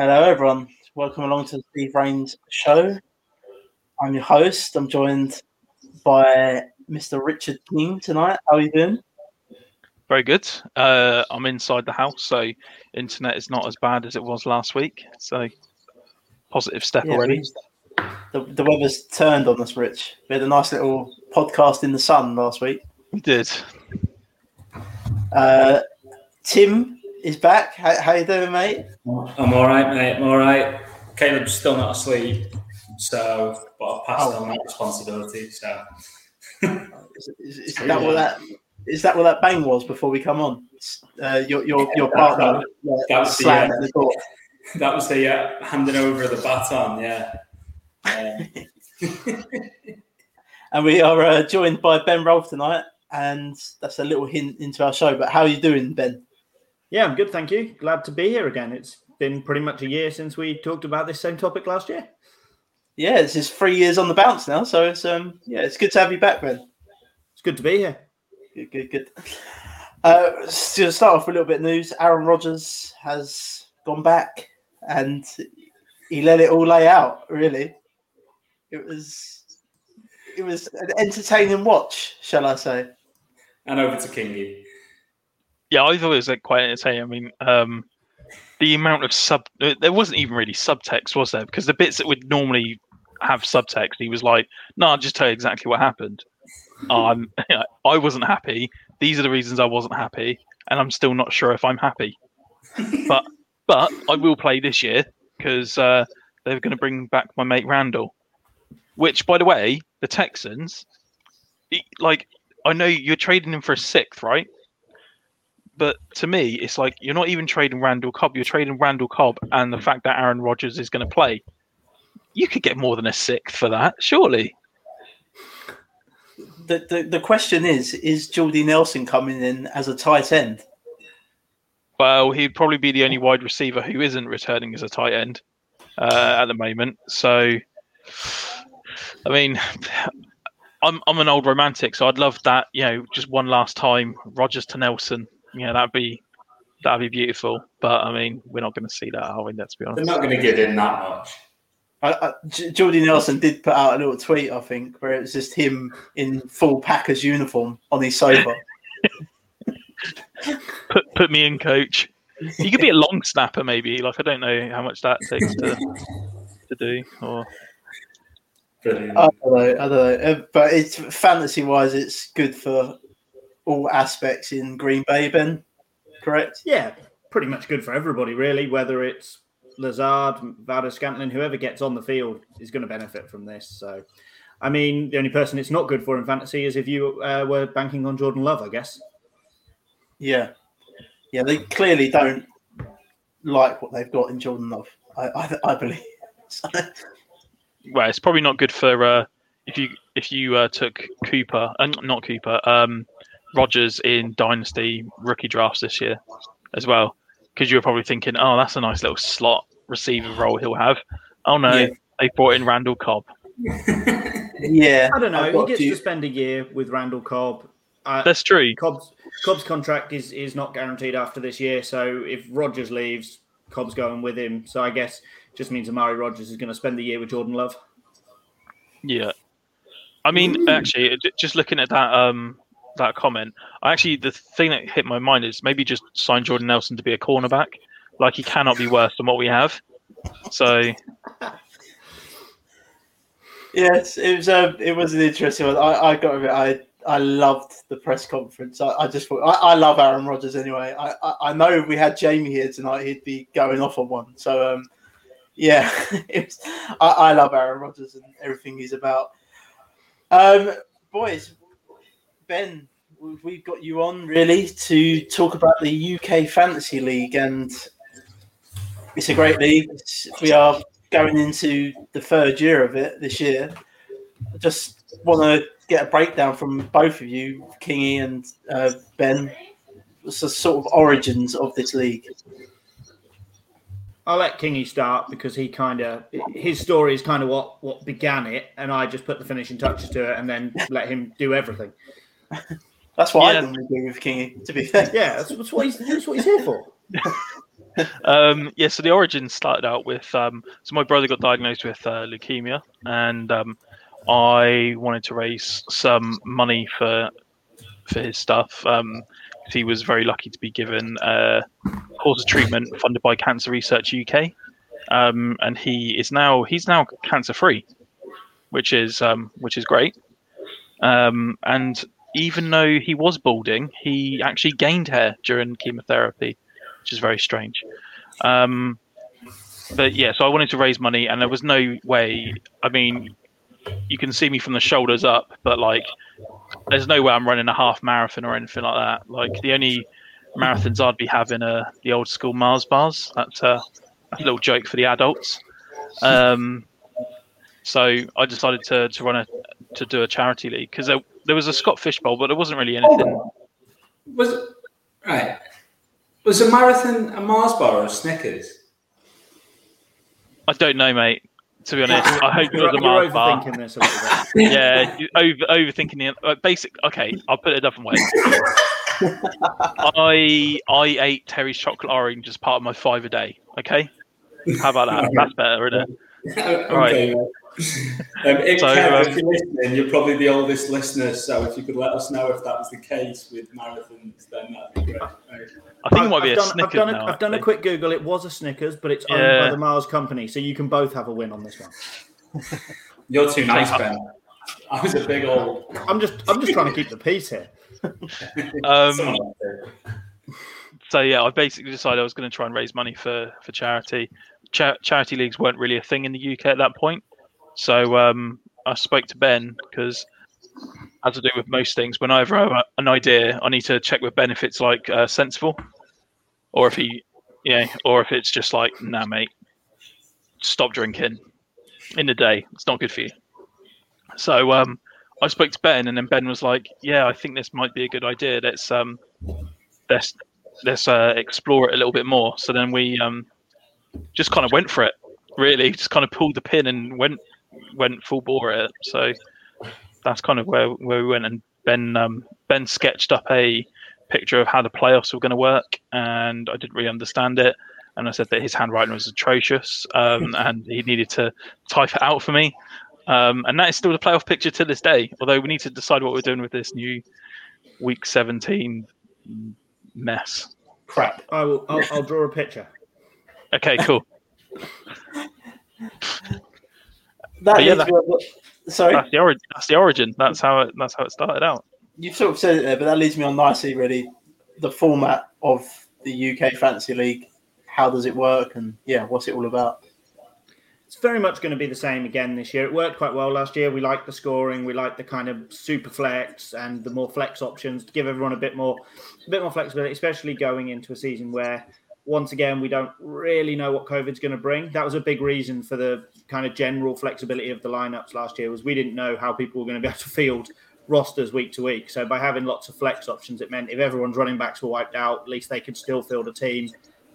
Hello, everyone. Welcome along to the Steve Rains show. I'm your host. I'm joined by Mr. Richard King tonight. How are you doing? Very good. Uh, I'm inside the house, so internet is not as bad as it was last week. So positive step Yeah, already. The, the weather's turned on us, Rich. We had a nice little podcast in the sun last week. We did. Uh, Tim is back. How, how you doing, mate? I'm all right, mate. I'm all right. Caleb's still not asleep, so but I've passed Oh. on that responsibility. So Is, is, is that what that is that what that bang was before we come on? Uh, your your your partner That was the, uh, the door. that was the uh, handing over the baton. Yeah. And we are uh, joined by Ben Rolfe tonight, and that's a little hint into our show. But how are you doing, Ben? Yeah, I'm good, thank you. Glad to be here again. It's been pretty much a year since we talked about this same topic last year. Yeah, this is three years on the bounce now, so it's um yeah, it's good to have you back, Ben. It's good to be here. Good, good, good. Uh, to start off with a little bit of news, Aaron Rodgers has gone back, and he let it all lay out. Really, it was it was an entertaining watch, shall I say? and over to Kingy. Yeah, I thought it was like, quite entertaining. I mean, um, the amount of sub uh, there wasn't even really subtext, was there? Because the bits that would normally have subtext, he was like, "No, I'll just tell you exactly what happened. Um, I wasn't happy. These are the reasons I wasn't happy, and I'm still not sure if I'm happy. but but I will play this year because uh, they're going to bring back my mate Randall. Which, by the way, the Texans, like, I know you're trading him for a sixth, right? But to me, it's like you're not even trading Randall Cobb. You're trading Randall Cobb and the fact that Aaron Rodgers is going to play. You could get more than a sixth for that, surely. The, the the question is: Is Jordy Nelson coming in as a tight end? Well, he'd probably be the only wide receiver who isn't returning as a tight end uh, at the moment. So, I mean, I'm I'm an old romantic, so I'd love that. You know, just one last time, Rodgers to Nelson. You know, that'd be that'd be beautiful. But I mean, we're not going to see that, are we? Let's be honest. They're not going to get in that much. I, I, J- Jordy Nelson did put out a little tweet, I think, where it was just him in full Packers uniform on his sofa. Put put me in, coach. You could be a long snapper, maybe. Like I don't know how much that takes to to do. Or Brilliant. I don't know, I don't know, Uh, but it's fantasy wise, it's good for all aspects in Green Bay. Ben, correct? Yeah, pretty much good for everybody, really. Whether it's Lazard, Valdes-Scantling, whoever gets on the field is going to benefit from this. So, I mean, the only person it's not good for in fantasy is if you uh, were banking on Jordan Love, I guess. Yeah, yeah. They clearly don't like what they've got in Jordan Love. I, I, I believe. So, well, it's probably not good for uh, if you if you uh, took Cooper and uh, not Cooper, um, Rodgers in dynasty rookie drafts this year as well, because you were probably thinking, oh, that's a nice little slot receiver role he'll have. Oh no, Yeah. they brought in Randall Cobb. yeah, I don't know. He gets few- to spend a year with Randall Cobb. Uh, That's true. Cobb's Cobb's contract is is not guaranteed after this year. So if Rodgers leaves, Cobb's going with him. So I guess just means Amari Rodgers is going to spend the year with Jordan Love. Yeah. I mean, actually, just looking at that um that comment, I actually the thing that hit my mind is maybe just sign Jordan Nelson to be a cornerback. Like he cannot be worse than what we have. So Yes, it was. Um, it was an interesting one. I, I got it. I I loved the press conference. I, I just thought I, I love Aaron Rodgers anyway. I, I I know if we had Jamie here tonight, he'd be going off on one. So um, yeah, was, I, I love Aaron Rodgers and everything he's about. Um, boys, Ben, we've got you on really to talk about the UK Fantasy League, and it's a great league. It's, we are going into the third year of it this year. I just want to get a breakdown from both of you, Kingy and uh, Ben. What's the sort of origins of this league? I'll let Kingy start because he kind of his story is kind of what what began it, and I just put the finishing touches to it, and then let him do everything. That's what I Yeah. normally do with Kingy, to be fair. Yeah, that's, that's what he's that's what he's here for. um, yeah, so the origin started out with um, so my brother got diagnosed with uh, leukemia, and um, I wanted to raise some money for for his stuff. Um, he was very lucky to be given a course of treatment funded by Cancer Research UK, um, and he is now he's now cancer free, which is um, which is great. Um, and even though he was balding, he actually gained hair during chemotherapy, which is very strange. Um, but yeah, so I wanted to raise money, and there was no way. I mean, you can see me from the shoulders up, but like, there's no way I'm running a half marathon or anything like that. Like, the only marathons I'd be having are the old school Mars bars. That's a, a little joke for the adults. Um, so I decided to, to run a to do a charity league because there, there was a Scott Fish Bowl, but there wasn't really anything. Was right. Was a marathon a Mars bar or a Snickers? I don't know, mate. To be honest, I hope it You're, was a Mars bar. overthinking this a little bit. Yeah, over overthinking the uh, basic. Okay, I'll put it a different way. I I ate Terry's chocolate orange as part of my five a day. Okay, how about that? That's better, isn't it? okay. Mate. Um, if, So, Kev, um, if you're listening, you're probably the oldest listener, so if you could let us know if that was the case with marathons, then that'd be great. Right. I think it might be a done, I've Snickers done, a, now. I've done a quick Google. It was a Snickers, but it's owned Yeah. by the Mars company, so you can both have a win on this one. You're too nice, Ben. I was a big old. I'm just, I'm just trying to keep the peace here. Um, Someone like that. so yeah, I basically decided I was going to try and raise money for for charity. Cha- charity leagues weren't really a thing in the UK at that point, so um, I spoke to Ben because, as I do with most things, whenever I have an idea, I need to check with Ben if it's like uh, sensible, or if he, yeah, or if it's just like, nah, mate, stop drinking in the day. It's not good for you. So um, I spoke to Ben, and then Ben was like, "Yeah, I think this might be a good idea. Let's um, let's let's uh, explore it a little bit more." So then we um, just kind of went for it. Really, just kind of pulled the pin and went went full bore at it. So that's kind of where where we went. And Ben um, Ben sketched up a picture of how the playoffs were going to work, and I didn't really understand it. And I said that his handwriting was atrocious, um, and he needed to type it out for me. Um, and that is still the playoff picture to this day. Although we need to decide what we're doing with this new week 17 mess. Crap. I will, I'll, I'll draw a picture. Okay, cool. That yeah, leads that- me sorry, That's the origin. That's the origin. That's how it. That's how it started out. you've sort of said it there, but that leads me on nicely. Really, the format of the UK Fantasy League. How does it work? And yeah, what's it all about? It's very much going to be the same again this year. It worked quite well last year. We like the scoring, we like the kind of super flex and the more flex options to give everyone a bit more, a bit more flexibility, especially going into a season where, once again, we don't really know what COVID's going to bring. That was a big reason for the kind of general flexibility of the lineups last year was we didn't know how people were going to be able to field rosters week to week. So by having lots of flex options, it meant if everyone's running backs were wiped out, at least they could still field a team,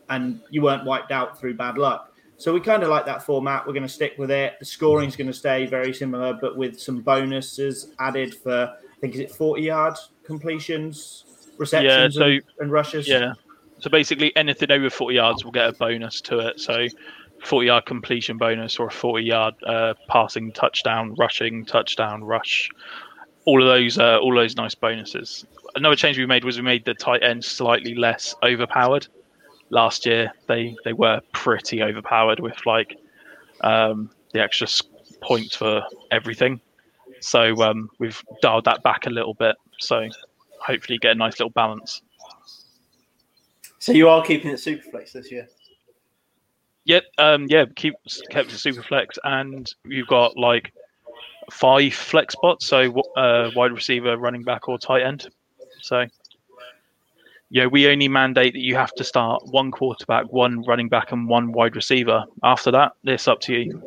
and you weren't wiped out through bad luck. So we kind of like that format. We're going to stick with it. The scoring's going to stay very similar, but with some bonuses added for I think is it forty yard completions, receptions, so- and, and rushes. Yeah. So basically, anything over 40 yards will get a bonus to it. So 40 yard completion bonus or a 40 yard uh, passing touchdown, rushing touchdown, rush. All of those, uh, all those nice bonuses. Another change we made was we made the tight end slightly less overpowered. Last year, they they were pretty overpowered with like um, the extra points for everything. So um, we've dialed that back a little bit. So hopefully, get a nice little balance. So you are keeping it Superflex this year. Yep. Um, yeah. Keep kept it super flex, and you've got like five flex spots. So uh, wide receiver, running back, or tight end. So yeah, we only mandate that you have to start one quarterback, one running back, and one wide receiver. After that, it's up to you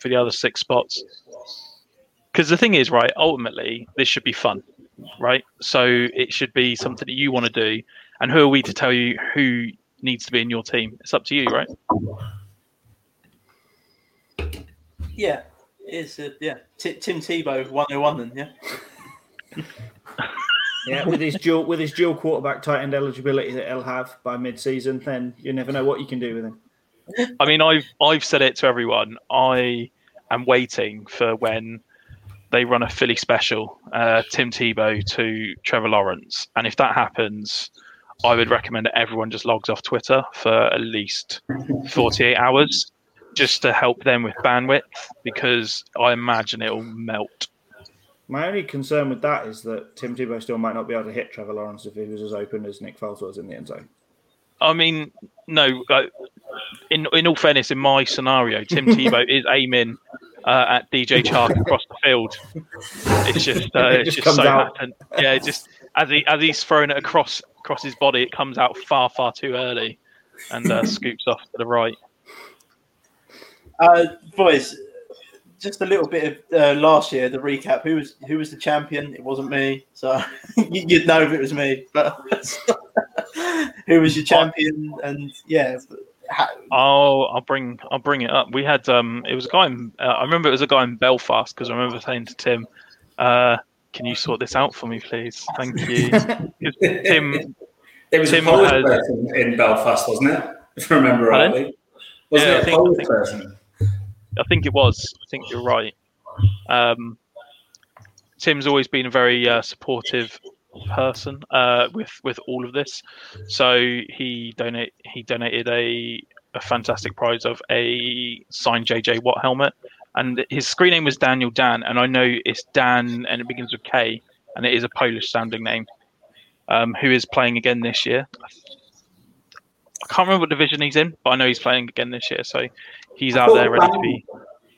for the other six spots. Because the thing is, right? Ultimately, this should be fun, right? So it should be something that you want to do. And who are we to tell you who needs to be in your team? It's up to you, right? Yeah, it's uh, yeah. T- Tim Tebow 101 then, yeah. Yeah, with his dual with his dual quarterback tight end eligibility that he'll have by mid season, then you never know what you can do with him. I mean, I've I've said it to everyone. I am waiting for when they run a Philly special, uh, Tim Tebow to Trevor Lawrence, and if that happens, I would recommend that everyone just logs off Twitter for at least 48 hours, just to help them with bandwidth, because I imagine it'll melt. My only concern with that is that Tim Tebow still might not be able to hit Trevor Lawrence if he was as open as Nick Foles was in the end zone. I mean, no. Uh, in in all fairness, in my scenario, Tim Tebow is aiming uh, at DJ Chark across the field. It's just, uh, It it's just so out. Yeah, just as he as he's throwing it across across his body, it comes out far far too early, and uh, scoops off to the right. Uh, boys, just a little bit of uh, last year. The recap: who was who was the champion? It wasn't me, so you- you'd know if it was me. But who was your champion? And yeah, how, Oh, I'll bring I'll bring it up. We had um, it was a guy in uh, I remember it was a guy in Belfast because I remember saying to Tim, uh, "Can you sort this out for me, please? Thank you. Tim, It was Tim a Polish person in Belfast, wasn't it? If I remember rightly. Wasn't Yeah, I it a think- I Polish think- person? I think it was. I think you're right. Um, Tim's always been a very uh, supportive person uh, with with all of this. So he donate he donated a a fantastic prize of a signed JJ Watt helmet, and his screen name was Daniel Dan, and I know it's Dan and it begins with K, and it is a Polish sounding name. Um, who is playing again this year? I can't remember what division he's in, but I know he's playing again this year. So he's I out there ready to be.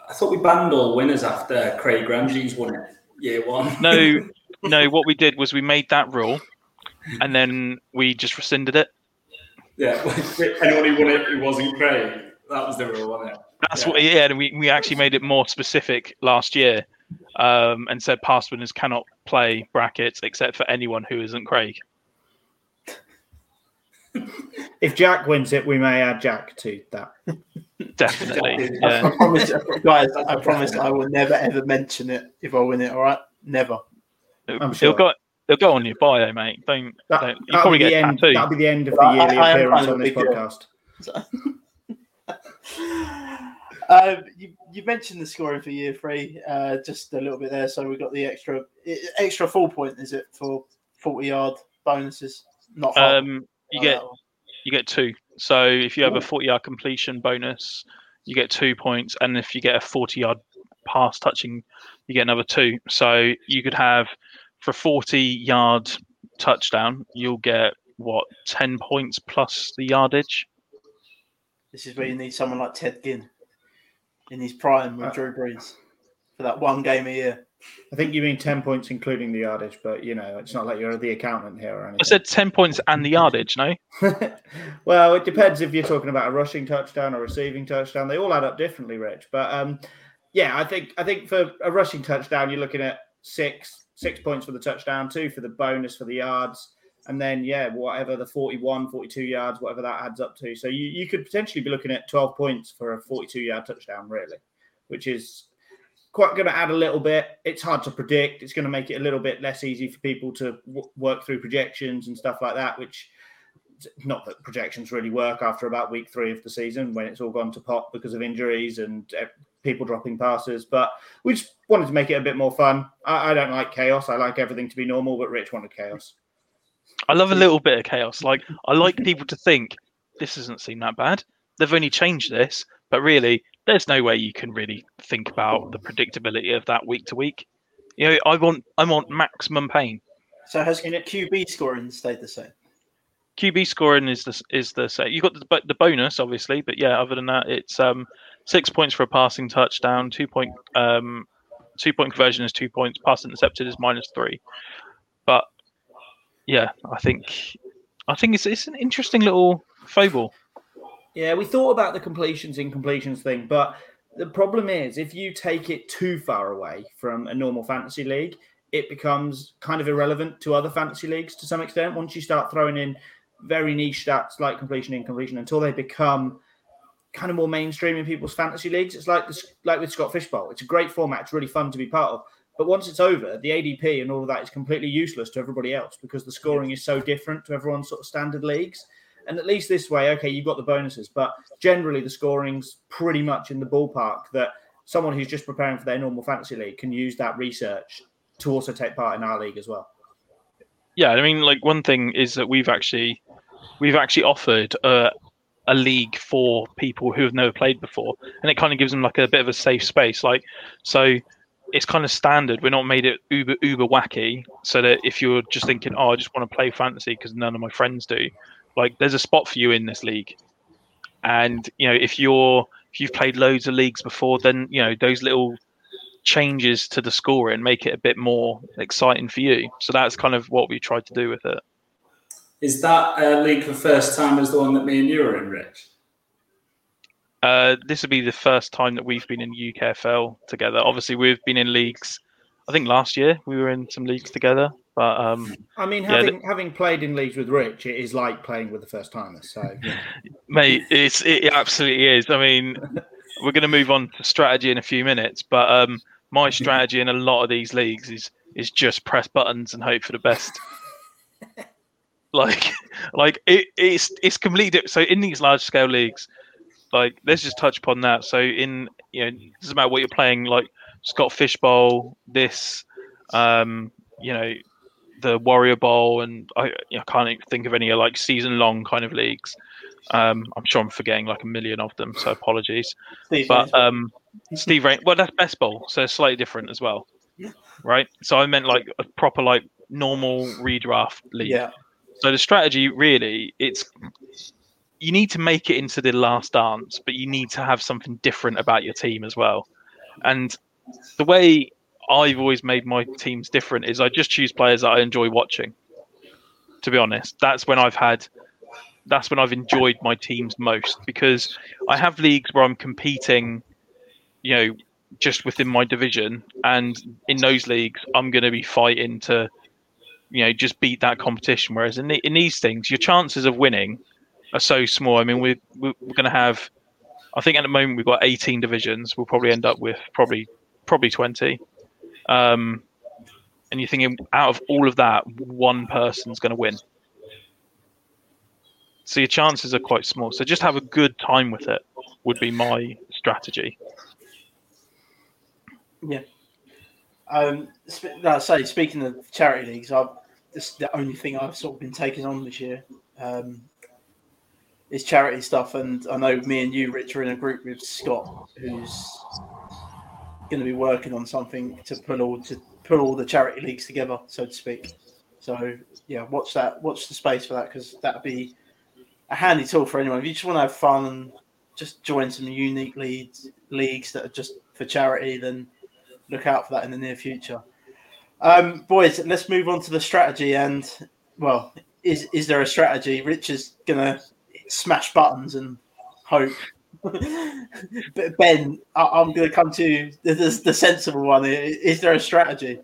I thought we banned all winners after Craig Ramsey's won it year one. No, no. What we did was we made that rule, and then we just rescinded it. yeah, anyone who won it who wasn't Craig, that was the rule, wasn't it? That's Yeah. what. Yeah, and we, we actually made it more specific last year, um, and said past winners cannot play brackets except for anyone who isn't Craig. If Jack wins it, we may add Jack to that. Definitely. Jack is- I promise, guys, I promise I will never ever mention it if I win it. All right, never. I'm sure. It'll go. It'll go on your bio, mate. Don't. That, don't you that'll, probably be the get end, tattoo. that'll be the end of the yearly I am appearance on this podcast. Um, you, you mentioned the scoring for year three, uh, just a little bit there. So we got the extra extra full point. Is it for forty yard bonuses? Not. Um, you Oh, get you get two. So if you have Ooh. a 40 yard completion bonus, you get two points, and if you get a 40 yard pass touching, you get another two. So you could have for a 40 yard touchdown, you'll get what 10 points plus the yardage. This is where you need someone like Ted Ginn in his prime with Uh, Drew Brees for that one game a year. I think you mean 10 points including the yardage, but you know, it's not like you're the accountant here or anything. I said 10 points and the yardage. No, well, it depends if you're talking about a rushing touchdown or receiving touchdown. They all add up differently, Rich. But um, yeah, I think I think for a rushing touchdown, you're looking at six six points for the touchdown, two for the bonus for the yards, and then yeah, whatever the 41, 42 yards, whatever that adds up to. So you, you could potentially be looking at 12 points for a 42 yard touchdown, really, which is quite going to add a little bit. It's hard to predict. It's going to make it a little bit less easy for people to w- work through projections and stuff like that, which not that projections really work after about week three of the season when it's all gone to pot because of injuries and uh, people dropping passes. But we just wanted to make it a bit more fun. I, I don't like chaos. I like everything to be normal, but Rich wanted chaos. I love a little bit of chaos. Like I like people to think this doesn't seem that bad. They've only changed this, but really, there's no way you can really think about the predictability of that week to week. You know, I want I want maximum pain. So has QB scoring stayed the same? QB scoring is the is the same. You got the the bonus obviously, but yeah, other than that, it's um six points for a passing touchdown, two point um two point conversion is two points, pass intercepted is minus three. But yeah, I think I think it's it's an interesting little fable. Yeah, we thought about the completions incompletions thing, but the problem is if you take it too far away from a normal fantasy league, it becomes kind of irrelevant to other fantasy leagues to some extent. Once you start throwing in very niche stats like completion incompletion until they become kind of more mainstream in people's fantasy leagues, it's like this, like with Scott Fishbowl. It's a great format. It's really fun to be part of. But once it's over, the ADP and all of that is completely useless to everybody else because the scoring is so different to everyone's sort of standard leagues. And at least this way, okay, you've got the bonuses, but generally the scoring's pretty much in the ballpark that someone who's just preparing for their normal fantasy league can use that research to also take part in our league as well. Yeah, I mean, like one thing is that we've actually we've actually offered a, a league for people who have never played before, and it kind of gives them like a bit of a safe space. Like, so it's kind of standard. We're not made it uber uber wacky, so that if you're just thinking, oh, I just want to play fantasy because none of my friends do, like there's a spot for you in this league. And you know, if you're if you've played loads of leagues before, then you know those little changes to the scoring make it a bit more exciting for you. So that's kind of what we tried to do with it. Is that uh, league for first time as the one that me and you are in, Rich? Uh, this will be the first time that we've been in UKFL together. Obviously, we've been in leagues. I think last year we were in some leagues together, but um, I mean, having yeah, having played in leagues with Rich, it is like playing with the first timers. So, yeah. mate, it's it absolutely is. I mean, we're going to move on to strategy in a few minutes, but um, my strategy in a lot of these leagues is is just press buttons and hope for the best. like, like it, it's it's completely so in these large scale leagues. Like, let's just touch upon that. So, in you know, it doesn't matter what you're playing. Like Scott Fishbowl, this, um, you know, the Warrior Bowl, and I, you know, can't think of any like season long kind of leagues. Um, I'm sure I'm forgetting like a million of them, so apologies. Steve but um, Steve Rain, well, that's best ball, so it's slightly different as well, yeah. right? So I meant like a proper like normal redraft league. Yeah. So the strategy really, it's you need to make it into the last dance, but you need to have something different about your team as well. And the way I've always made my teams different is I just choose players that I enjoy watching. To be honest, that's when I've had that's when I've enjoyed my teams most because I have leagues where I'm competing, you know, just within my division, and in those leagues I'm going to be fighting to, you know, just beat that competition. Whereas in, the, in these things, your chances of winning are so small. I mean, we're we're going to have, I think at the moment we've got 18 divisions. We'll probably end up with probably probably 20. Um, and you're thinking out of all of that, one person's going to win. So your chances are quite small. So just have a good time with it would be my strategy. Yeah. Um, like I say, speaking of charity leagues, I this is the only thing I've sort of been taking on this year. Um, is charity stuff, and I know me and you, Rich, are in a group with Scott, who's going to be working on something to pull all to pull all the charity leagues together, so to speak. So yeah, watch that, watch the space for that because that'd be a handy tool for anyone. If you just want to have fun and just join some unique leagues, leagues that are just for charity, then look out for that in the near future. Um, boys, let's move on to the strategy. And well, is is there a strategy? Rich is gonna smash buttons and hope. ben, I, am going to come to the, the, the sensible one. Is there a strategy?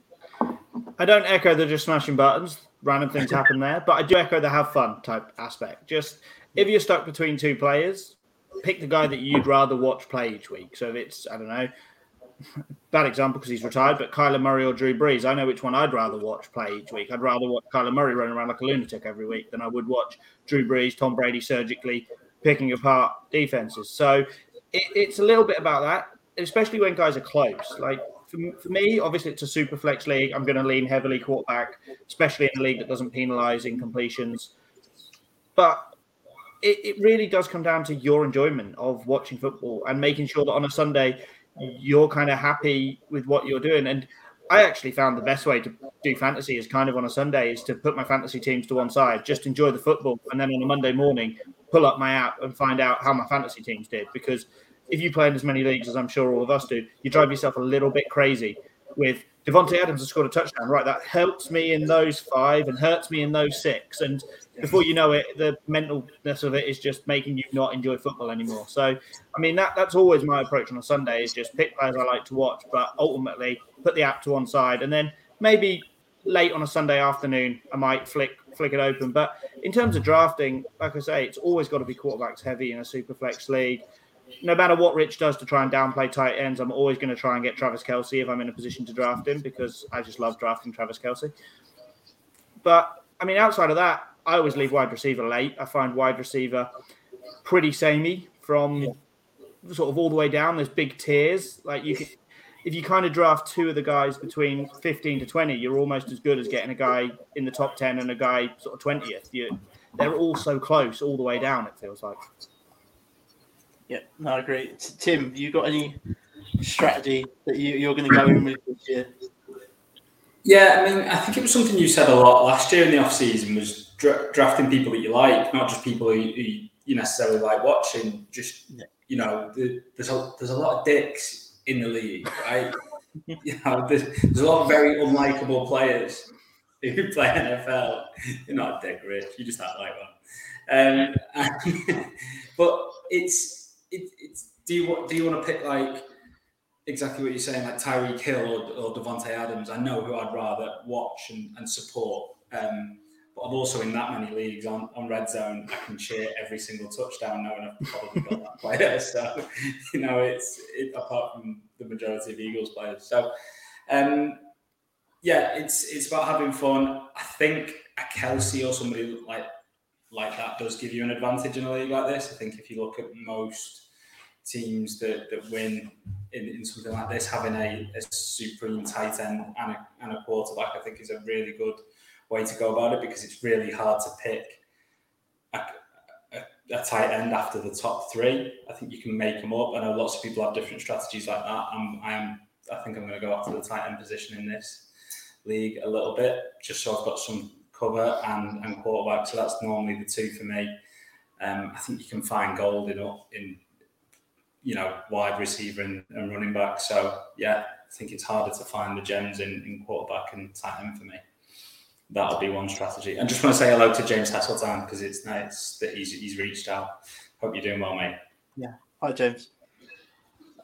I don't echo the just smashing buttons. Random things happen there, but I do echo the have fun type aspect. Just if you're stuck between two players, pick the guy that you'd rather watch play each week. So if it's, I don't know, bad example because he's retired, but Kyler Murray or Drew Brees, I know which one I'd rather watch play each week. I'd rather watch Kyler Murray running around like a lunatic every week than I would watch Drew Brees, Tom Brady surgically picking apart defenses. So it, it's a little bit about that, especially when guys are close. Like for, for me, obviously it's a super flex league. I'm going to lean heavily quarterback, especially in a league that doesn't penalize incompletions. But it, it really does come down to your enjoyment of watching football and making sure that on a Sunday you're kind of happy with what you're doing. And I actually found the best way to do fantasy is kind of on a Sunday is to put my fantasy teams to one side, just enjoy the football, and then on a Monday morning pull up my app and find out how my fantasy teams did. Because if you play in as many leagues as I'm sure all of us do, you drive yourself a little bit crazy with Davante Adams has scored a touchdown. Right, that helps me in those five and hurts me in those six. And before you know it, the mentalness of it is just making you not enjoy football anymore. So, I mean, that that's always my approach on a Sunday is just pick players I like to watch, but ultimately put the app to one side, and then maybe late on a Sunday afternoon I might flick flick it open. But in terms of drafting, like I say, it's always got to be quarterbacks heavy in a super flex league. No matter what Rich does to try and downplay tight ends, I'm always going to try and get Travis Kelce if I'm in a position to draft him because I just love drafting Travis Kelce. But I mean, outside of that, I always leave wide receiver late. I find wide receiver pretty samey from yeah. sort of all the way down. There's big tiers. Like you could, if you kind of draft two of the guys between 15 to 20, you're almost as good as getting a guy in the top 10 and a guy sort of 20th. You, they're all so close all the way down, it feels like. Yeah, no, I agree. Tim, you got any strategy that you, you're going to go in with this year? Yeah, I mean, I think it was something you said a lot last year in the off season was dra- drafting people that you like, not just people who, who you necessarily like watching. Just you know, the, there's a there's a lot of dicks in the league, right? you know, there's, there's a lot of very unlikable players who play NFL. You're not a dick, Rich. You just act like one. Um, but it's it, it's do you do you want to pick like exactly what you're saying, like Tyreek Hill or, or Davante Adams? I know who I'd rather watch and, and support. Um, but I'm also in that many leagues on, on red zone. I can cheer every single touchdown knowing I've probably got that player. So, you know, it's it, apart from the majority of Eagles players. So, um, yeah, it's it's about having fun. I think a Kelce or somebody like like that does give you an advantage in a league like this. I think if you look at most teams that, that win in, in something like this, having a, a supreme tight end and a, and a quarterback, I think is a really good way to go about it because it's really hard to pick a, a, a, tight end after the top three. I think you can make them up. I know lots of people have different strategies like that. I'm, I'm I think I'm going to go after the tight end position in this league a little bit, just so I've got some cover and, and quarterback. So that's normally the two for me. Um, I think you can find gold in in you know wide receiver and, and running back. So yeah, I think it's harder to find the gems in, in quarterback and tight end for me that'll be one strategy. I just want to say hello to James Hasseltine because it's nice that he's he's reached out. Hope you're doing well, mate. Yeah. Hi, James.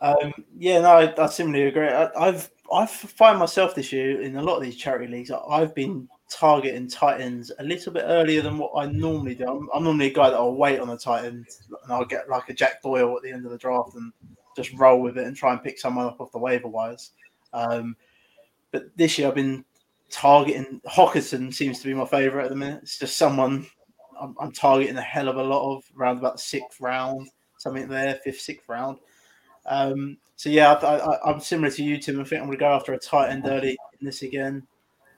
Um, yeah, no, I, I similarly agree. I, I've I find myself this year in a lot of these charity leagues. I've been targeting tight ends a little bit earlier than what I normally do. I'm, I'm normally a guy that I'll wait on the tight ends and I'll get like a Jack Doyle at the end of the draft and just roll with it and try and pick someone up off the waiver wires. Um, but this year I've been targeting Hockenson seems to be my favourite at the minute. It's just someone I'm, I'm, targeting a hell of a lot of around about the sixth round, something there, fifth, sixth round. Um, so yeah, I, am similar to you, Tim. I think I'm going to go after a tight end early in this again.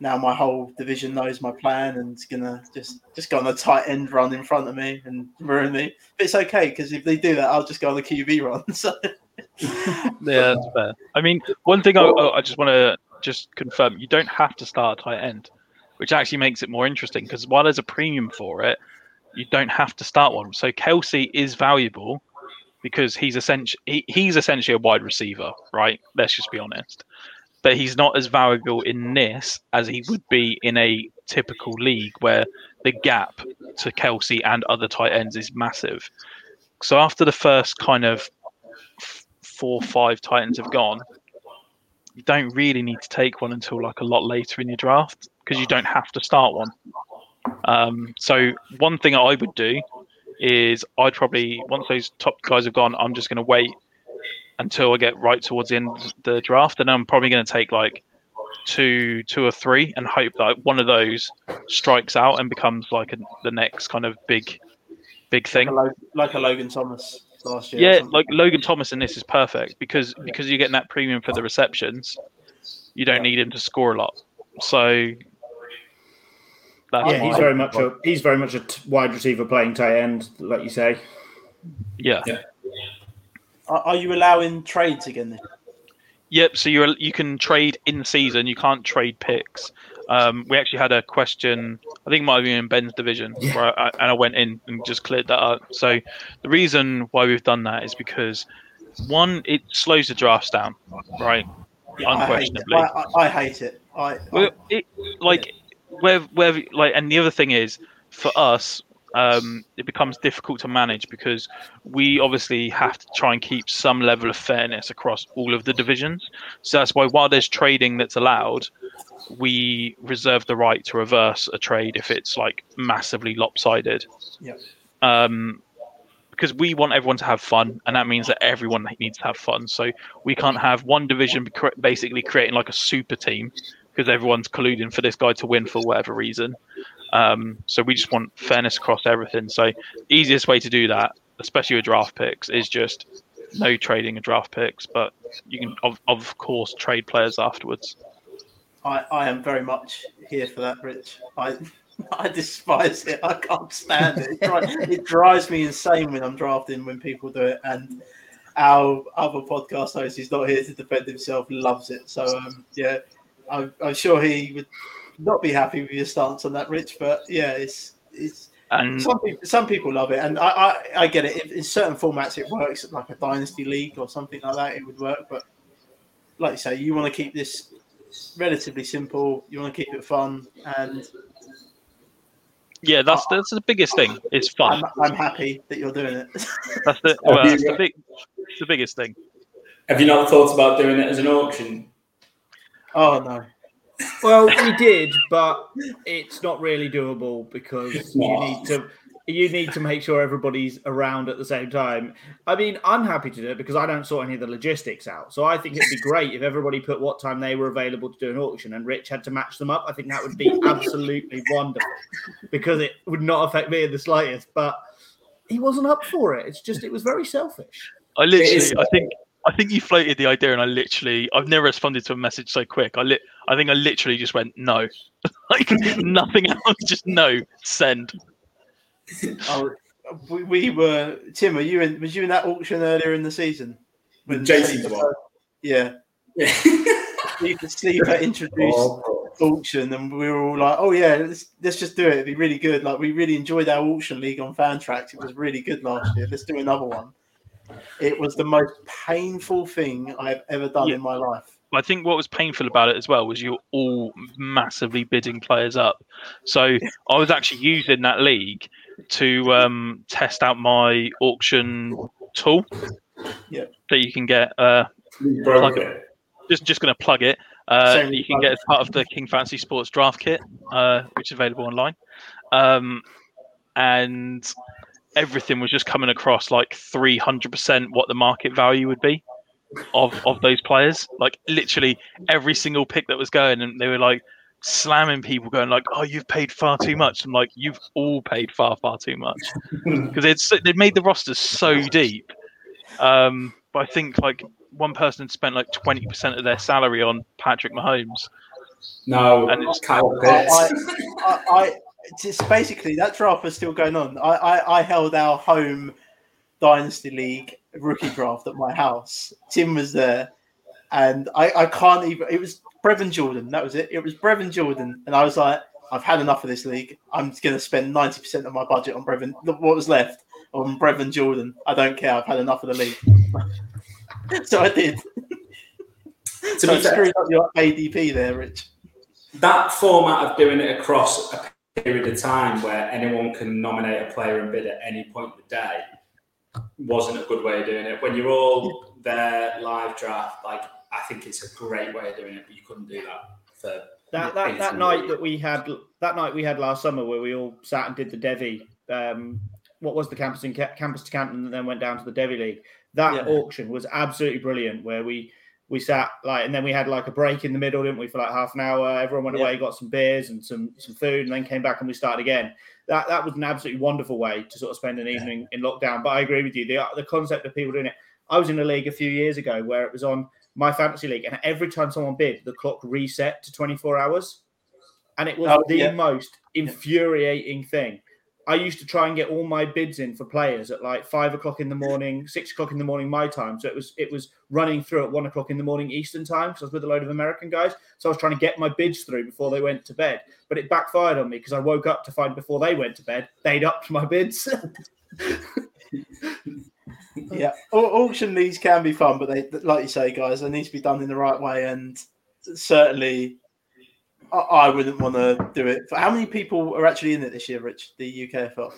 Now my whole division knows my plan and it's gonna just just go on a tight end run in front of me and ruin me. But it's okay because if they do that, I'll just go on the QB run. So yeah, that's fair. I mean, one thing I, I just want to just confirm you don't have to start a tight end, which actually makes it more interesting because while there's a premium for it, you don't have to start one. So Kelce is valuable because he's essentially he, he's essentially a wide receiver, right? Let's just be honest. But he's not as valuable in this as he would be in a typical league where the gap to Kelce and other tight ends is massive. So after the first kind of four, five tight ends have gone, you don't really need to take one until like a lot later in your draft because you don't have to start one. Um, so one thing I would do is I'd probably once those top guys have gone, I'm just going to wait until I get right towards the end of the draft, and I'm probably going to take like two, two or three, and hope that one of those strikes out and becomes like a, the next kind of big, big thing, like a, like a Logan Thomas last year. Yeah, like Logan Thomas in this is perfect because because you're getting that premium for the receptions. You don't need him to score a lot. So yeah, he's very much a he's very much a t- wide receiver playing tight end, like you say. Yeah. yeah. Are, are you allowing trades again? Yep. So you you can trade in season. You can't trade picks. Um, we actually had a question. I think it might have been in Ben's division, yeah. where I, and I went in and just cleared that up. So the reason why we've done that is because one, it slows the drafts down, right? Yeah, Unquestionably, I hate it. I, I hate it. I, well, it like where where like, and the other thing is for us, um, it becomes difficult to manage because we obviously have to try and keep some level of fairness across all of the divisions. So that's why while there's trading that's allowed, we reserve the right to reverse a trade if it's like massively lopsided. Yeah. Um, because we want everyone to have fun, and that means that everyone needs to have fun. So we can't have one division basically creating like a super team because everyone's colluding for this guy to win for whatever reason. Um, so we just want fairness across everything. So easiest way to do that, especially with draft picks, is just no trading of draft picks, but you can of, of course trade players afterwards. I, I am very much here for that, Rich. I I despise it. I can't stand it. It drives, it drives me insane when I'm drafting when people do it. And our other podcast host, who's not here to defend himself, loves it. So um, yeah, I'm, I'm, sure he would not be happy with your stance on that, Rich. But yeah, it's it's. And some people, some people love it, and I, I, I get it. in certain formats, it works, like a dynasty league or something like that. It would work, but like you say, you want to keep this relatively simple. You want to keep it fun, and yeah, that's uh, that's the biggest thing. It's fun. I'm, I'm happy that you're doing it. that's the well, that's the, big, the biggest thing. Have you not thought about doing it as an auction? Oh no. Well, we did, but it's not really doable because you need to you need to make sure everybody's around at the same time. I mean, I'm happy to do it because I don't sort any of the logistics out. So I think it'd be great if everybody put what time they were available to do an auction and Rich had to match them up. I think that would be absolutely wonderful because it would not affect me in the slightest. But he wasn't up for it. It's just it was very selfish. I literally, I think. I think you floated the idea, and I literally, I've never responded to a message so quick. I lit, I think I literally just went no, like nothing else, just no, send oh, we, we, were Tim. Were you in? Was you in that auction earlier in the season? When Jason's one. Yeah. Yeah. you could see that introduced oh, auction, and we were all like, "Oh yeah, let's let's just do it. It'd be really good." Like we really enjoyed our auction league on Fantrax. It was really good last year. Let's do another one. It was the most painful thing I've ever done yeah. in my life. I think what was painful about it as well was you're all massively bidding players up. So I was actually using that league to um, test out my auction tool. Yeah. That you can get. Uh, plug it. Just just going to plug it. Uh, you can get as part of the King Fantasy Sports Draft Kit, uh, which is available online. Um, and everything was just coming across like 300% what the market value would be of of those players. Like literally every single pick that was going, and they were like, slamming people, going like, "Oh, you've paid far too much." I'm like, "You've all paid far, far too much," because it's they've made the rosters so deep. Um, but I think like one person spent like twenty percent of their salary on Patrick Mahomes. No, and it's Kyle Pitts. I, I, It's basically that draft was still going on. I, I, I held our home dynasty league rookie draft at my house. Tim was there, and I, I can't even. It was Brevin Jordan. That was it. It was Brevin Jordan, and I was like, I've had enough of this league. I'm going to spend ninety percent of my budget on Brevin. What was left on Brevin Jordan? I don't care. I've had enough of the league. so I did. To so be screwed up your ADP there, Rich. That format of doing it across a period of time where anyone can nominate a player and bid at any point of the day wasn't a good way of doing it. When you're all there live draft, like I think it's a great way of doing it, but you couldn't do that for that that, that night that we had that night we had last summer where we all sat and did the Devi. Um, what was the campus in campus to Canton and then went down to the Devi League. That yeah. auction was absolutely brilliant. Where we we sat like and then we had like a break in the middle, didn't we, for like half an hour? Everyone went away, got some beers and some some food, and then came back and we started again. That that was an absolutely wonderful way to sort of spend an evening in lockdown. But I agree with you. The the concept of people doing it. I was in a league a few years ago where it was on my fantasy league, and every time someone bid, the clock reset to 24 hours, and it was oh, the yeah. most infuriating thing. I used to try and get all my bids in for players at like five o'clock in the morning, six o'clock in the morning my time. So it was it was running through at one o'clock in the morning Eastern time because I was with a load of American guys. So I was trying to get my bids through before they went to bed. But it backfired on me because I woke up to find before they went to bed they'd upped my bids. yeah, auction leagues can be fun, but they, like you say, guys, they need to be done in the right way. And certainly, I, I wouldn't want to do it. How many people are actually in it this year, Rich? The UKFL.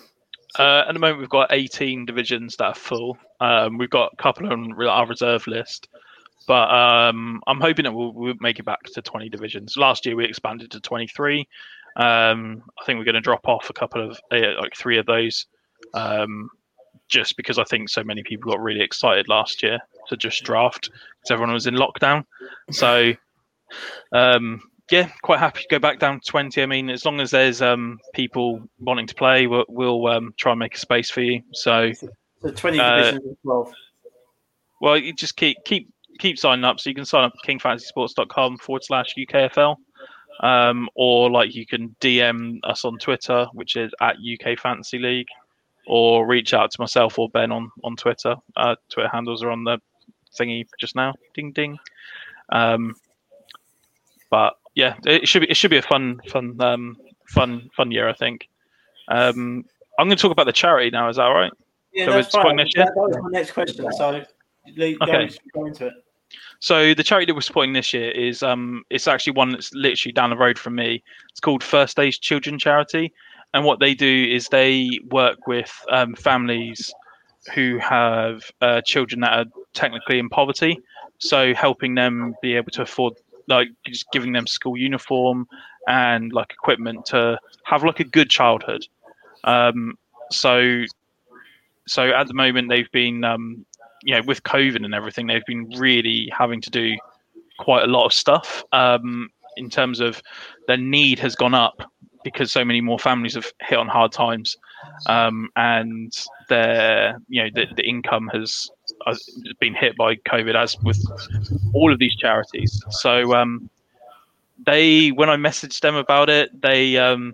Uh, at the moment, we've got 18 divisions that are full. Um, we've got a couple on our reserve list, but um, I'm hoping that we'll, we'll, make it back to 20 divisions. Last year, we expanded to 23. Um, I think we're going to drop off a couple of uh, like three of those um, just because I think so many people got really excited last year to just draft because everyone was in lockdown. So, um, yeah, quite happy to go back down to 20. I mean, as long as there's um, people wanting to play, we'll, we'll um, try and make a space for you. So, so 20 uh, divisions as well. Well, you just keep keep keep signing up. So you can sign up at kingfantasysports.com forward slash UKFL. Um, or like you can DM us on Twitter, which is at UK Fantasy League, or reach out to myself or Ben on on Twitter. Uh, Twitter handles are on the thingy just now. Ding ding. Um, but yeah, it should be it should be a fun fun um, fun fun year. I think. Um, I'm going to talk about the charity now. Is that all right? Yeah, so that's fine. That, that was my next question. So, okay. go, go into it. So the charity that we're supporting this year is um it's actually one that's literally down the road from me. It's called First Stage Children Charity, and what they do is they work with um, families who have uh, children that are technically in poverty, so helping them be able to afford like just giving them school uniform and like equipment to have like a good childhood. Um, so so at the moment they've been um, you know, with COVID and everything, they've been really having to do quite a lot of stuff um, in terms of their need has gone up because so many more families have hit on hard times, um, and their you know the, the income has, has been hit by COVID as with all of these charities. So um, they, when I messaged them about it, they um,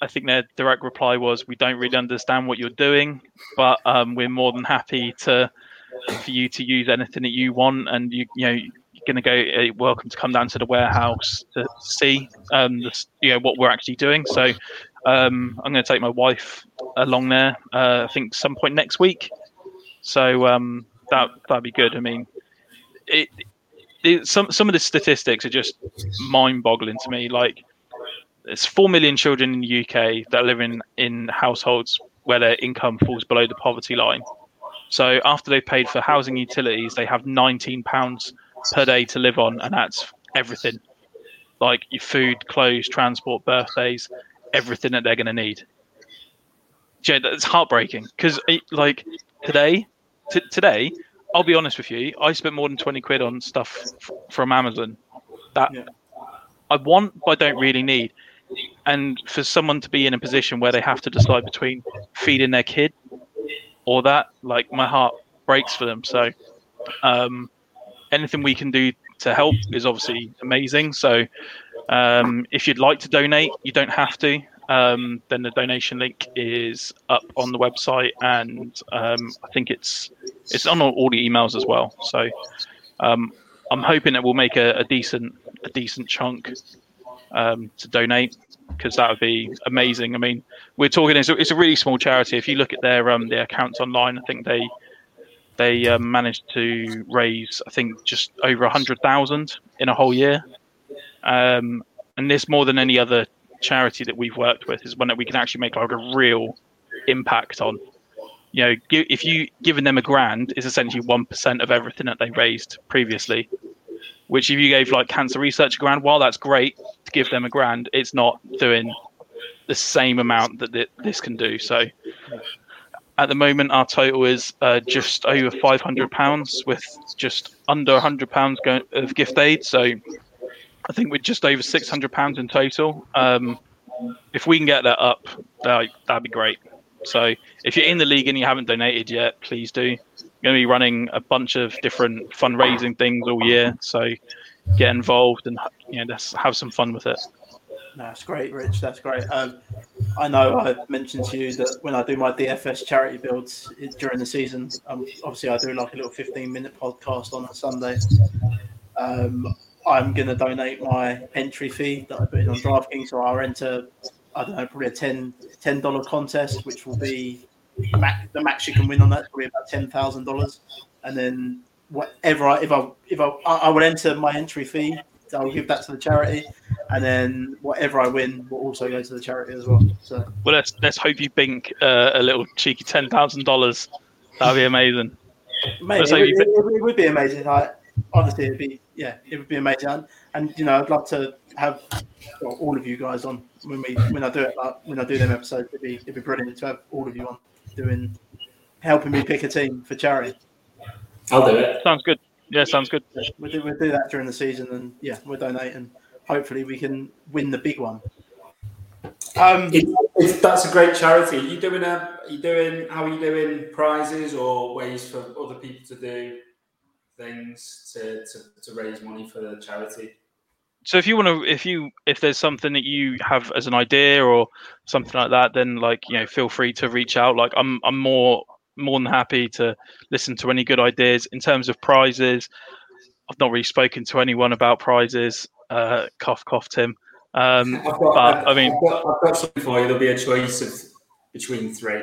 I think their direct reply was, "We don't really understand what you're doing, but um, we're more than happy to for you to use anything that you want, and you you know you're going to go. Uh, welcome to come down to the warehouse to see um, the, you know what we're actually doing. So um, I'm going to take my wife along there. Uh, I think some point next week. So um, that that'd be good. I mean, it, it some some of the statistics are just mind-boggling to me. Like there's four million children in the UK that live in in households where their income falls below the poverty line. So after they've paid for housing utilities, they have 19 pounds per day to live on, and that's everything, like your food, clothes, transport, birthdays, everything that they're going to need. Yeah, that's heartbreaking because like today, t- today, I'll be honest with you, I spent more than 20 quid on stuff f- from Amazon that yeah. I want but I don't really need and for someone to be in a position where they have to decide between feeding their kid or that, like my heart breaks for them. So, um, anything we can do to help is obviously amazing. So, um, if you'd like to donate, you don't have to. Um, then the donation link is up on the website, and um, I think it's it's on all the emails as well. So, um, I'm hoping that we'll make a, a decent a decent chunk um, to donate because that would be amazing. I mean, we're talking it's a, it's a really small charity. If you look at their um, their accounts online, I think they they um, managed to raise I think just over a hundred thousand in a whole year, um, and this more than any other charity that we've worked with is one that we can actually make like a real impact on. You know, if you giving them a grand is essentially one percent of everything that they raised previously which if you gave like cancer research a grand, while that's great to give them a grand, it's not doing the same amount that this can do. So at the moment, our total is uh, just over five hundred pounds, with just under hundred pounds of gift aid. So I think we're just over six hundred pounds in total. Um, if we can get that up, that, that'd be great. So if you're in the league and you haven't donated yet, please do I'm going to be running a bunch of different fundraising things all year. So get involved and you know let's have some fun with it. That's great, Rich. That's great. Um, I know I mentioned to you that when I do my DFS charity builds during the season, um, obviously I do like a little 15 minute podcast on a Sunday. Um, I'm going to donate my entry fee that I put in on DraftKings, so I'll enter, I don't know, probably a 10 $10 contest, which will be max, the max you can win on that probably about ten thousand dollars, and then whatever I, if I if I I would enter my entry fee, I'll give that to the charity, and then whatever I win will also go to the charity as well. So well, let's let's hope you bink uh, a little cheeky ten thousand dollars. That'd be amazing. Maybe it, it, it, it, would be amazing. I, honestly, it'd be yeah, it would be amazing. And, and you know, I'd love to have well, all of you guys on when we when I do it like, when I do them episodes. It'd be it'd be brilliant to have all of you on doing helping me pick a team for charity. I'll do it. Sounds good. Yeah, sounds good. We'll do, we'll do that during the season, and yeah, we'll donate, and hopefully we can win the big one. Um, It, it's, that's a great charity. Are you doing a? Are you doing? How are you doing? Prizes or ways for other people to do things to, to, to raise money for the charity? So if you want to, if you if there's something that you have as an idea or something like that, then like you know, feel free to reach out. Like I'm I'm more more than happy to listen to any good ideas in terms of prizes. I've not really spoken to anyone about prizes. Uh, cough, cough, Tim. Um, I've got, but I mean, I've got, I've got something for you. There'll be a choice of between three.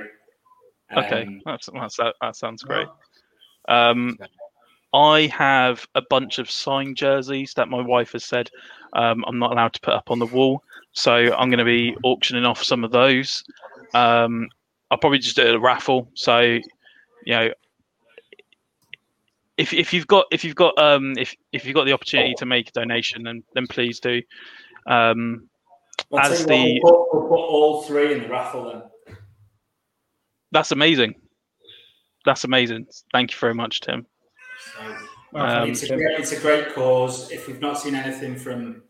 okay, Um, that's, that's, that, that sounds great. Um, I have a bunch of signed jerseys that my wife has said um, I'm not allowed to put up on the wall. So I'm going to be auctioning off some of those. Um, I'll probably just do a raffle. So, you know, if, if you've got if you've got um, if if you've got the opportunity to make a donation, then then please do. Um, I'll as the- we'll, put, we'll put all three in the raffle then. that's amazing. That's amazing. Thank you very much, Tim. So, Um, it's, a great, it's a great cause. If we've not seen anything from,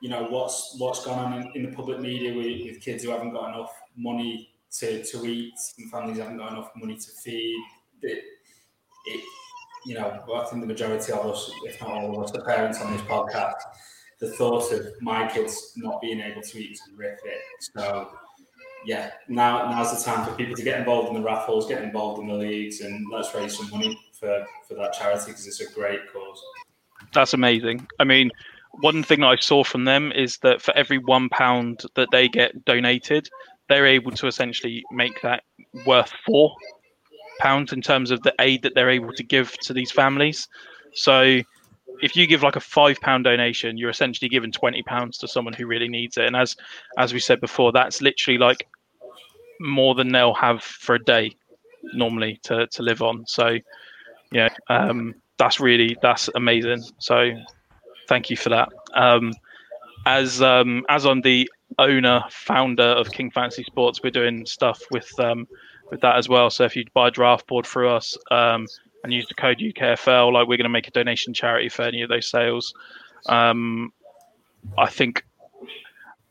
you know, what's what's gone on in, in the public media with, with kids who haven't got enough money to, to eat and families haven't got enough money to feed, it, it, you know, I think the majority of us, if not all of us, the parents on this podcast, the thought of my kids not being able to eat is horrific. So, yeah, now now's the time for people to get involved in the raffles, get involved in the leagues, and let's raise some money for, for that charity because it's a great cause. That's amazing. I mean, one thing that I saw from them is that for every one pound that they get donated, they're able to essentially make that worth four pounds in terms of the aid that they're able to give to these families. So if you give like a five pound donation, you're essentially giving twenty pounds to someone who really needs it. And as as we said before, that's literally like more than they'll have for a day normally to, to live on. So yeah, um, that's really that's amazing. So thank you for that. Um, as um, as I'm the owner founder of King Fantasy Sports, we're doing stuff with um, with that as well. So if you buy a draft board through us um, and use the code UKFL, like we're going to make a donation charity for any of those sales. Um, I think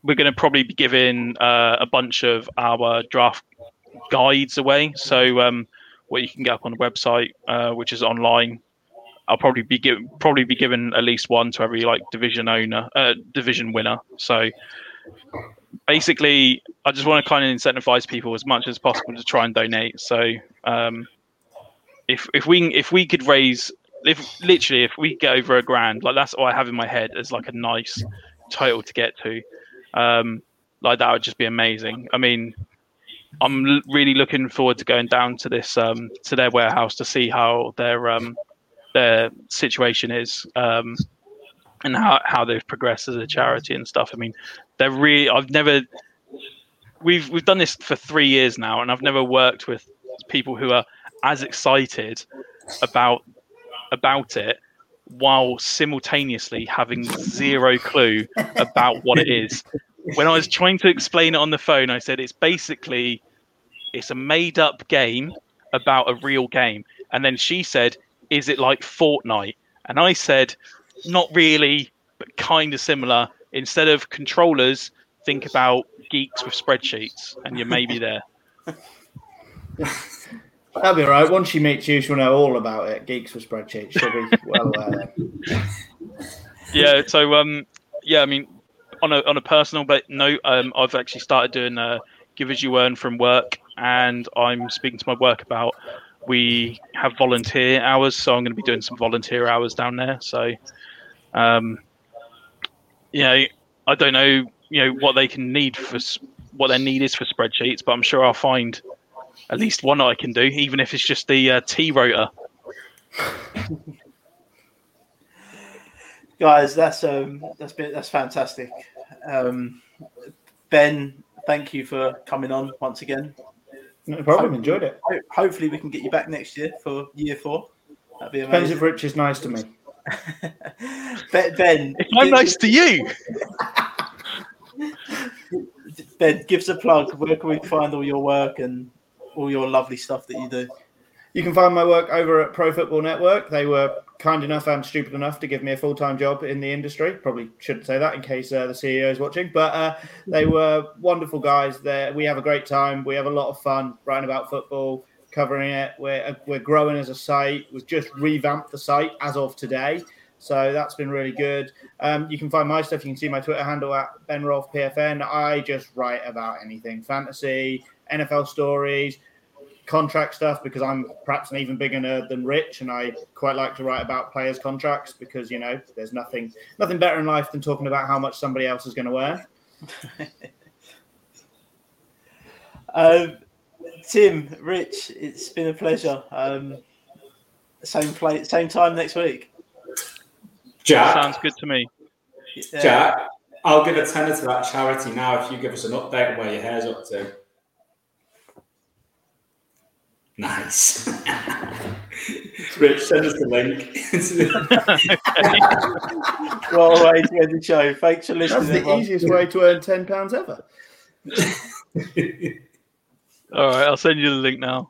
we're going to probably be giving uh, a bunch of our draft guides away. So um, what you can get up on the website, uh, which is online. I'll probably be given probably be given at least one to every like division owner, uh, division winner. So basically, I just want to kind of incentivize people as much as possible to try and donate. So um, if if we if we could raise if literally if we get over a grand, like that's all I have in my head as like a nice total to get to. Um, like that would just be amazing. I mean, I'm really looking forward to going down to this um, to their warehouse to see how their um, their situation is um, and how, how they've progressed as a charity and stuff. I mean, they're really. I've never. We've we've done this for three years now, and I've never worked with people who are as excited about about it while simultaneously having zero clue about what it is. When I was trying to explain it on the phone, I said it's basically it's a made up game about a real game. And then she said, Is it like Fortnite? And I said, Not really, but kind of similar. Instead of controllers, think about geeks with spreadsheets, and you may be there. That'll be all right. Once she meets you, she'll know all about it. Geeks with spreadsheets. She'll be well aware. yeah so um yeah i mean on a on a personal but note um i've actually started doing uh give as you earn from work and i'm speaking to my work about we have volunteer hours so i'm going to be doing some volunteer hours down there so um you know i don't know you know what they can need for what their need is for spreadsheets but i'm sure i'll find at least one i can do even if it's just the uh, t rotor guys, that's um, that's been that's fantastic. Um, ben, thank you for coming on once again. No problem. Enjoyed it. Hopefully, we can get you back next year for year four. That'd be amazing. Depends amazing. if Rich is nice to me. ben, ben, if i'm nice to you Ben, give us a plug. Where can we find all your work and all your lovely stuff that you do? You can find my work over at Pro Football Network. They were kind enough and stupid enough to give me a full time job in the industry. Probably shouldn't say that in case uh, the CEO is watching, but uh, they were wonderful guys. There, we have a great time. We have a lot of fun writing about football, covering it. We're uh, we're growing as a site. We've just revamped the site as of today. So that's been really good. Um, you can find my stuff. You can see my Twitter handle at Ben Rolfe PFN. I just write about anything fantasy, NFL stories, contract stuff because I'm perhaps an even bigger nerd than Rich, and I quite like to write about players' contracts because you know there's nothing nothing better in life than talking about how much somebody else is going to wear. um, Tim, Rich, it's been a pleasure. Um, same play, same time next week. Jack, Sounds good to me. Jack, I'll give a tenner to that charity now if you give us an update on where your hair's up to. Nice. Rich, send us the link. What a way to end the show. Thanks for That's the everyone. easiest way to earn ten pounds ever. All right, I'll send you the link now.